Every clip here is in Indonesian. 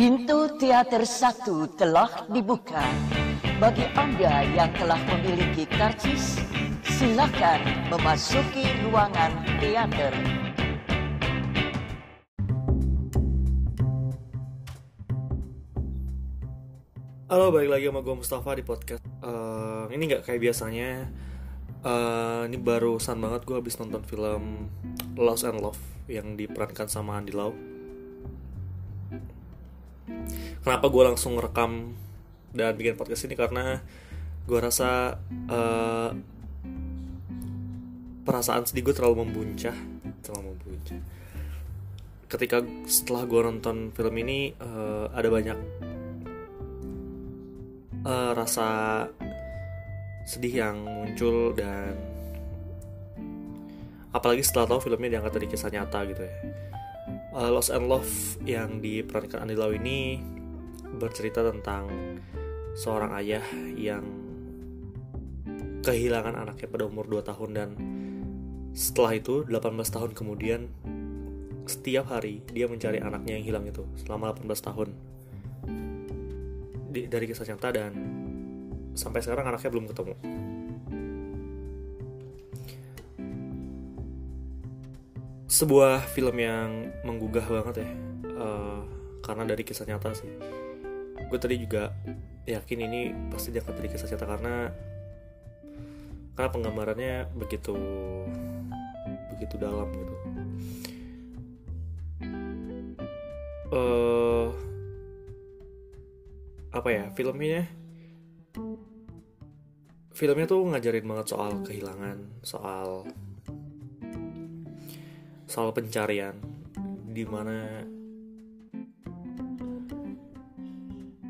Pintu teater satu telah dibuka. Bagi Anda yang telah memiliki karcis, silakan memasuki ruangan teater. Halo, balik lagi sama gue Mustafa di podcast. Eh, ini nggak kayak biasanya. Eh, ini barusan banget gue habis nonton film Lost and Love yang diperankan sama Andy Lau. Kenapa gue langsung rekam dan bikin podcast ini karena gue rasa eh, perasaan sedih gue terlalu membuncah, terlalu membuncah. Ketika setelah gue nonton film ini eh, ada banyak eh, rasa sedih yang muncul dan apalagi setelah tahu filmnya diangkat dari kisah nyata gitu ya. Eh, Lost and Love yang diperankan Andy Lau ini bercerita tentang seorang ayah yang kehilangan anaknya pada umur 2 tahun dan setelah itu 18 tahun kemudian setiap hari dia mencari anaknya yang hilang itu selama 18 tahun di- dari kisah nyata dan sampai sekarang anaknya belum ketemu. Sebuah film yang menggugah banget ya, eh, karena dari kisah nyata sih. Gue tadi juga yakin ini pasti diangkat dari kisah nyata karena karena penggambarannya begitu begitu dalam gitu. Eh apa ya filmnya filmnya tuh ngajarin banget soal kehilangan soal soal pencarian di mana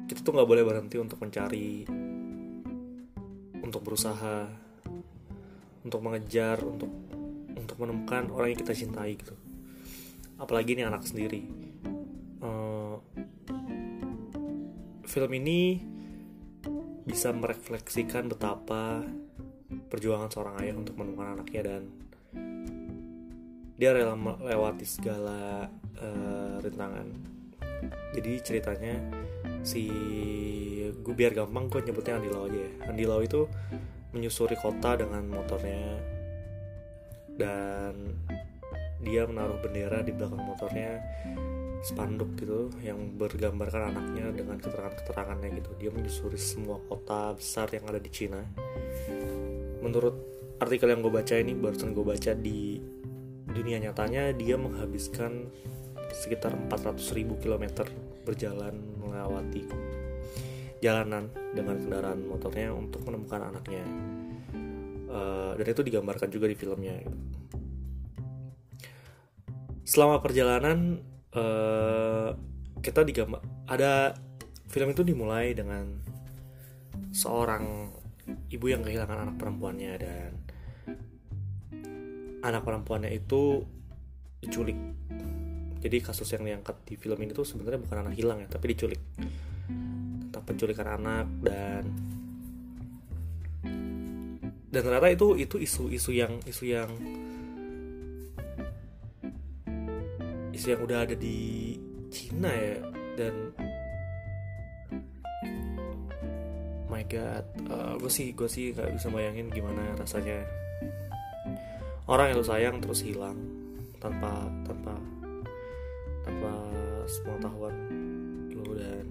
kita tuh nggak boleh berhenti untuk mencari untuk berusaha untuk mengejar untuk untuk menemukan orang yang kita cintai gitu. Apalagi ini anak sendiri. Eh, film ini bisa merefleksikan betapa perjuangan seorang ayah untuk menemukan anaknya dan dia rela melewati segala eh, rintangan. Jadi ceritanya si gue biar gampang gue nyebutnya Andi Lau aja ya. Andi Lau itu menyusuri kota dengan motornya dan dia menaruh bendera di belakang motornya spanduk gitu yang bergambarkan anaknya dengan keterangan-keterangannya gitu dia menyusuri semua kota besar yang ada di Cina menurut artikel yang gue baca ini barusan gue baca di dunia nyatanya dia menghabiskan sekitar 400.000 km berjalan melewati jalanan dengan kendaraan motornya untuk menemukan anaknya. Eh, dan itu digambarkan juga di filmnya. Selama perjalanan eh, kita digambar ada film itu dimulai dengan seorang ibu yang kehilangan anak perempuannya dan anak perempuannya itu diculik. Jadi kasus yang diangkat di film ini tuh sebenarnya bukan anak hilang ya tapi diculik. Tentang penculikan anak dan dan ternyata itu itu isu-isu yang isu yang isu yang udah ada di Cina ya dan my god gue sih gue sih nggak bisa bayangin gimana rasanya orang yang lu sayang terus hilang tanpa tanpa tanpa sepengetahuan lu dan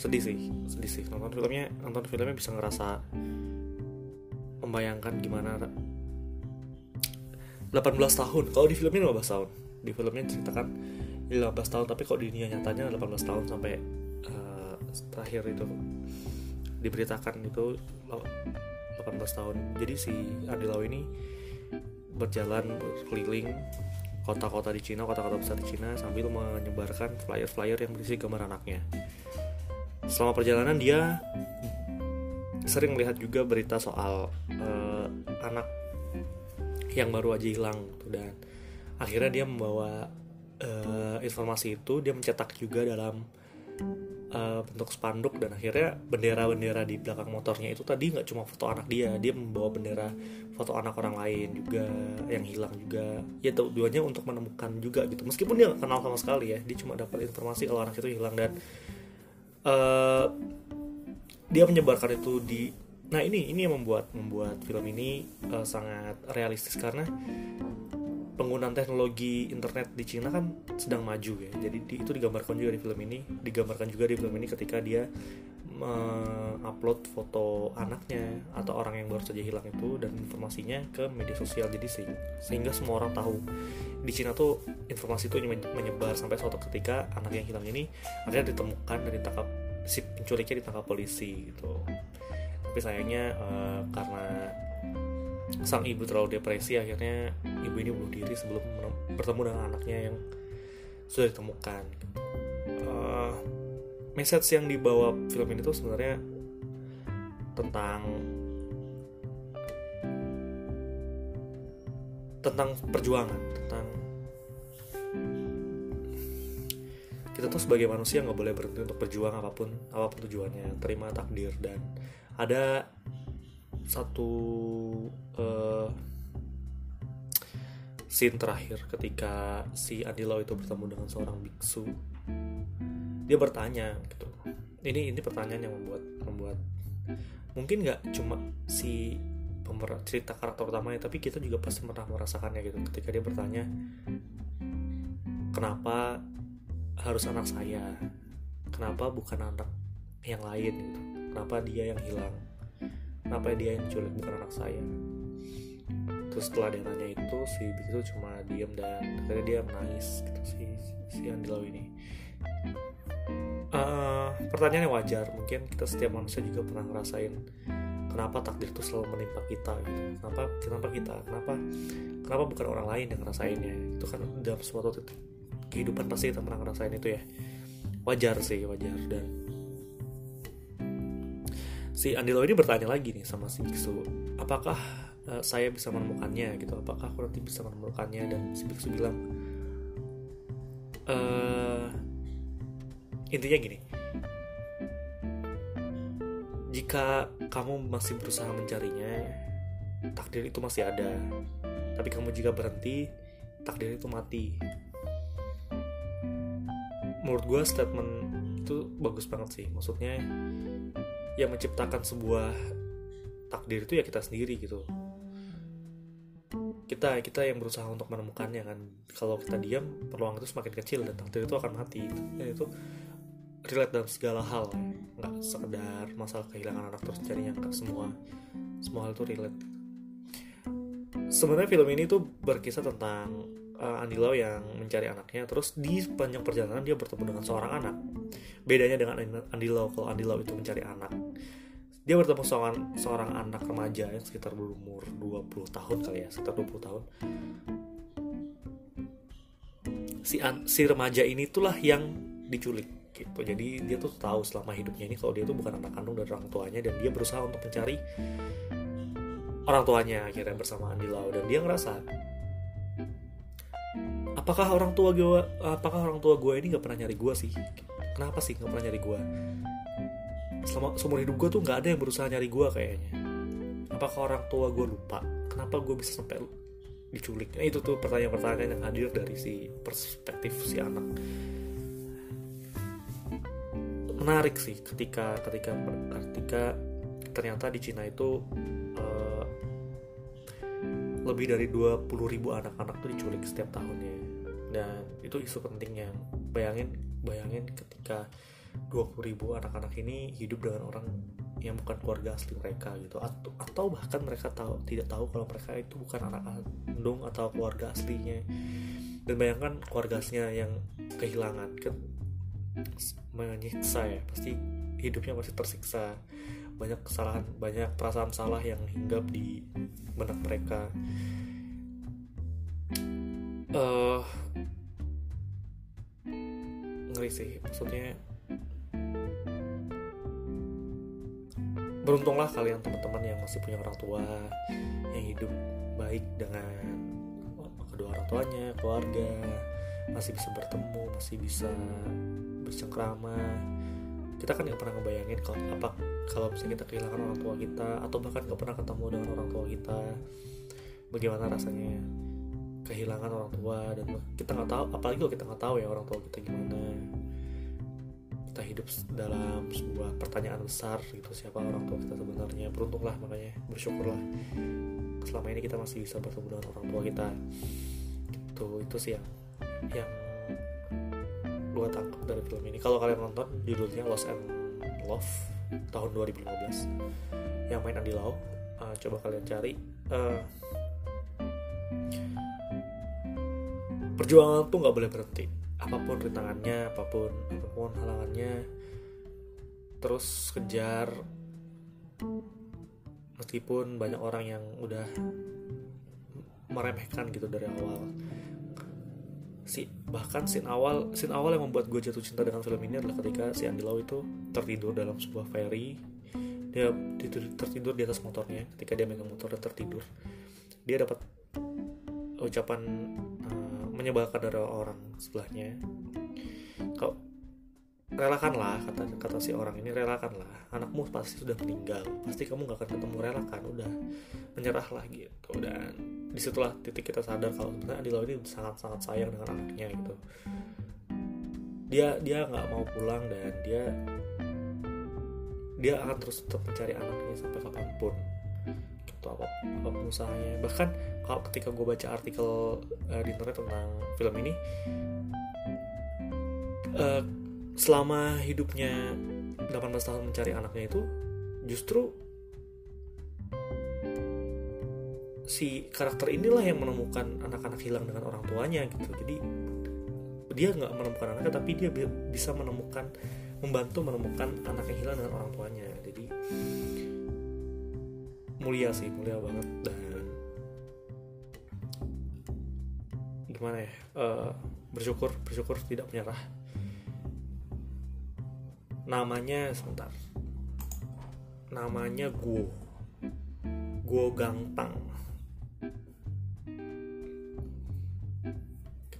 sedih sih sedih sih. Nonton filmnya nonton filmnya bisa ngerasa membayangkan gimana 18 tahun. Kalau di filmnya 15 tahun. Di filmnya ceritakan 15 tahun tapi kok di dunia nyatanya 18 tahun sampai eh, terakhir itu diberitakan itu 18 tahun jadi si Andi Lau ini berjalan keliling kota-kota di Cina kota-kota besar di Cina sambil menyebarkan flyer-flyer yang berisi gambar anaknya selama perjalanan dia sering melihat juga berita soal eh, anak yang baru aja hilang gitu. dan akhirnya dia membawa eh, informasi itu dia mencetak juga dalam uh, bentuk spanduk dan akhirnya bendera-bendera di belakang motornya itu tadi nggak cuma foto anak dia dia membawa bendera foto anak orang lain juga yang hilang juga. Ya tujuannya untuk menemukan juga gitu. Meskipun dia nggak kenal sama sekali ya dia cuma dapat informasi kalau anak itu hilang dan uh, dia menyebarkan itu di nah ini ini yang membuat membuat film ini uh, sangat realistis karena penggunaan teknologi internet di Cina kan sedang maju ya. Jadi di, itu digambarkan juga di film ini digambarkan juga di film ini ketika dia upload foto anaknya atau orang yang baru saja hilang itu dan informasinya ke media sosial. Jadi sehingga semua orang tahu. Di Cina tuh informasi itu menyebar sampai suatu ketika anak yang hilang ini akhirnya ditemukan dan ditangkap si penculiknya ditangkap polisi gitu. Tapi sayangnya uh, karena sang ibu terlalu depresi akhirnya ibu ini bunuh diri sebelum bertemu dengan anaknya yang sudah ditemukan. Uh, message yang dibawa film ini tuh sebenarnya tentang tentang perjuangan tentang kita tuh sebagai manusia nggak boleh berhenti untuk berjuang apa pun apa pun tujuannya terima takdir dan ada satu uh, scene terakhir ketika si Andi Lau itu bertemu dengan seorang biksu. Dia bertanya gitu. Ini ini pertanyaan yang membuat membuat mungkin nggak cuma si pemer cerita karakter utamanya tapi kita juga pasti pernah merasakannya gitu. Ketika dia bertanya kenapa harus anak saya? Kenapa bukan anak yang lain gitu? Kenapa dia yang hilang kenapa dia yang diculik bukan anak saya. Terus setelah dia nanya itu si itu cuma diem dan akhirnya dia menangis gitu si si Andilau ini. Uh, pertanyaan yang wajar mungkin kita setiap manusia juga pernah ngerasain kenapa takdir itu selalu menimpa kita gitu. Kenapa kenapa kita kenapa kenapa bukan orang lain yang ngerasainnya? Itu kan dalam suatu titik kehidupan pasti kita pernah ngerasain itu ya. Wajar sih wajar. Dan si Andilo ini bertanya lagi nih sama si biksu apakah uh, saya bisa menemukannya? Gitu apakah aku nanti bisa menemukannya? Dan si biksu bilang uh, intinya gini jika kamu masih berusaha mencarinya takdir itu masih ada. Tapi kamu jika berhenti takdir itu mati. Menurut gue statement itu bagus banget sih. Maksudnya yang menciptakan sebuah takdir itu ya kita sendiri gitu. Kita kita yang berusaha untuk menemukannya kan. Kalau kita diam peluang itu semakin kecil dan takdir itu akan mati. Dan itu relate dalam segala hal. Nggak sekedar masalah kehilangan anak terus carinya nggak semua. Semua hal itu relate. Sebenarnya film ini tuh berkisah tentang uh, Andi Lau yang mencari anaknya terus di sepanjang perjalanan dia bertemu dengan seorang anak. Bedanya dengan Andi Lau kalau Andi Lau itu mencari anak. Dia bertemu seorang, seorang anak remaja yang sekitar berumur 20 tahun kali ya sekitar 20 tahun. Si an, si remaja ini itulah yang diculik gitu. Jadi dia tuh tahu selama hidupnya ini kalau dia tuh bukan anak kandung dari orang tuanya dan dia berusaha untuk mencari orang tuanya akhirnya bersama Andi Lau dan dia ngerasa apakah orang tua gue apakah orang tua gue ini nggak pernah nyari gue sih? Kenapa sih nggak pernah nyari gue selama seumur hidup gue tuh nggak ada yang berusaha nyari gue kayaknya. Apakah orang tua gue lupa? Kenapa gue bisa sampai diculik? Nah, itu tuh pertanyaan-pertanyaan yang hadir dari si perspektif si anak. Menarik sih ketika ketika ketika ternyata di Cina itu uh, lebih dari 20 ribu anak-anak tuh diculik setiap tahunnya dan itu isu penting yang bayangin bayangin ketika 20 ribu anak-anak ini hidup dengan orang yang bukan keluarga asli mereka gitu. Atau, atau bahkan mereka tahu tidak tahu kalau mereka itu bukan anak kandung atau keluarga aslinya. Dan bayangkan keluarga aslinya yang kehilangan kan menyiksa ya. Pasti hidupnya masih tersiksa. Banyak kesalahan banyak perasaan salah yang hinggap di benak mereka uh, ngeri sih maksudnya beruntunglah kalian teman-teman yang masih punya orang tua yang hidup baik dengan kedua orang tuanya keluarga masih bisa bertemu masih bisa bercengkrama. Kita kan nggak pernah ngebayangin kalau apa kalau misalnya kita kehilangan orang tua kita atau bahkan nggak pernah ketemu dengan orang tua kita. Bagaimana rasanya kehilangan orang tua dan kita nggak tahu apalagi kalau kita nggak tahu ya orang tua kita gimana. Kita hidup dalam sebuah pertanyaan besar gitu siapa orang tua kita sebenarnya. Beruntunglah makanya bersyukurlah. Selama ini kita masih bisa bertemu dengan orang tua kita. Itu itu sih yang yang gue tangkap dari film ini. Kalau kalian nonton judulnya Lost and Love tahun 2015 yang main Andi Lau. Uh, coba kalian cari. Uh, perjuangan tuh nggak boleh berhenti. Apa pun rintangannya apa pun apa pun halangannya terus kejar. Meskipun banyak orang yang udah meremehkan gitu dari awal. Si bahkan scene awal scene awal yang membuat gue jatuh cinta dengan film ini adalah ketika si Andy Lau itu tertidur dalam sebuah ferry. Dia tertidur di atas motornya. Ketika dia megang motor dan tertidur dia dapat ucapan menyebalkan dari orang sebelahnya. Kau relakanlah kata kata si orang ini relakanlah. Anakmu pasti sudah meninggal. Pasti kamu gak akan ketemu relakan. Udah menyerahlah gitu. Dan di situlah titik kita sadar kalau sebenarnya Adi ini sangat sangat sayang dengan anaknya gitu. Dia dia nggak mau pulang dan dia dia akan terus tetap mencari anaknya sampai kapan pun gitu apa apa pun usahanya. Bahkan kalau ketika gue baca artikel uh, di internet tentang film ini uh, selama hidupnya 18 tahun mencari anaknya itu justru si karakter inilah yang menemukan anak-anak hilang dengan orang tuanya gitu. Jadi dia nggak menemukan anaknya tapi dia bisa menemukan membantu menemukan anak yang hilang dengan orang tuanya. Jadi mulia sih mulia banget. Dan gimana ya uh, bersyukur bersyukur tidak menyerah. Namanya sebentar. Namanya Guo Guo Gangtang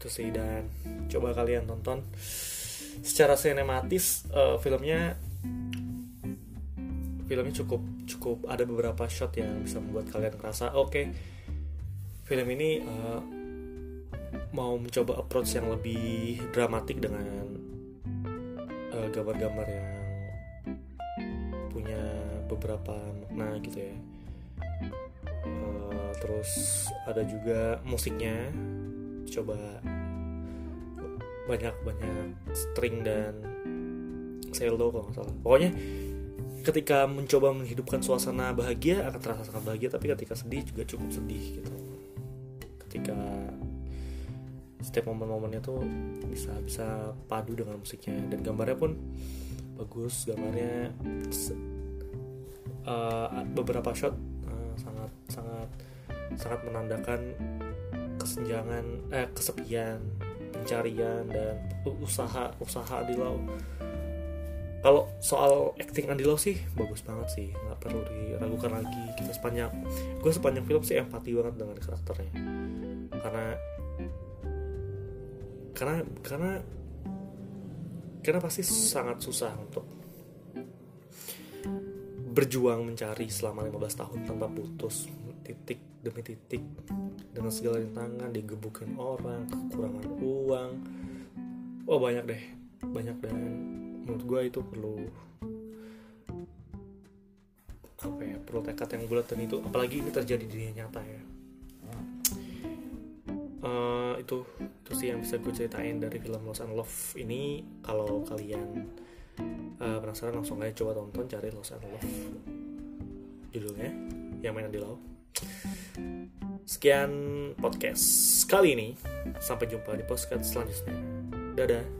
itu sih dan coba kalian tonton. Secara sinematis uh, filmnya filmnya cukup cukup ada beberapa shot yang bisa membuat kalian ngerasa oke okay, film ini uh, mau mencoba approach yang lebih dramatik dengan Eh, gambar-gambar yang punya beberapa makna gitu ya. Uh, terus ada juga musiknya. Coba banyak banyak string dan cello kalau nggak salah. Pokoknya ketika mencoba menghidupkan suasana bahagia akan terasa sangat bahagia tapi ketika sedih juga cukup sedih gitu. Ketika setiap momen-momennya tuh bisa bisa padu dengan musiknya. Dan gambarnya pun bagus gambarnya uh, beberapa shot uh, sangat sangat sangat menandakan kesenjangan eh kesepian pencarian dan usaha usaha Adilau kalau soal acting Andilo sih bagus banget sih nggak perlu diragukan lagi. Kita sepanjang gue sepanjang film sih empati banget dengan karakternya karena karena karena karena pasti sangat susah untuk berjuang mencari selama 15 tahun tanpa putus titik demi titik dengan segala rintangan digebukin orang kekurangan uang. Oh banyak deh banyak dan menurut gue itu perlu apa ya perlu tekad yang bulat dan itu apalagi ini terjadi di dunia nyata ya. Uh, itu itu sih yang bisa gue ceritain dari film Lost and Love ini. Kalau kalian uh, penasaran langsung aja coba tonton cari Lost and Love judulnya yang main di Lau sekian podcast kali ini. Sampai jumpa di podcast selanjutnya. Dadah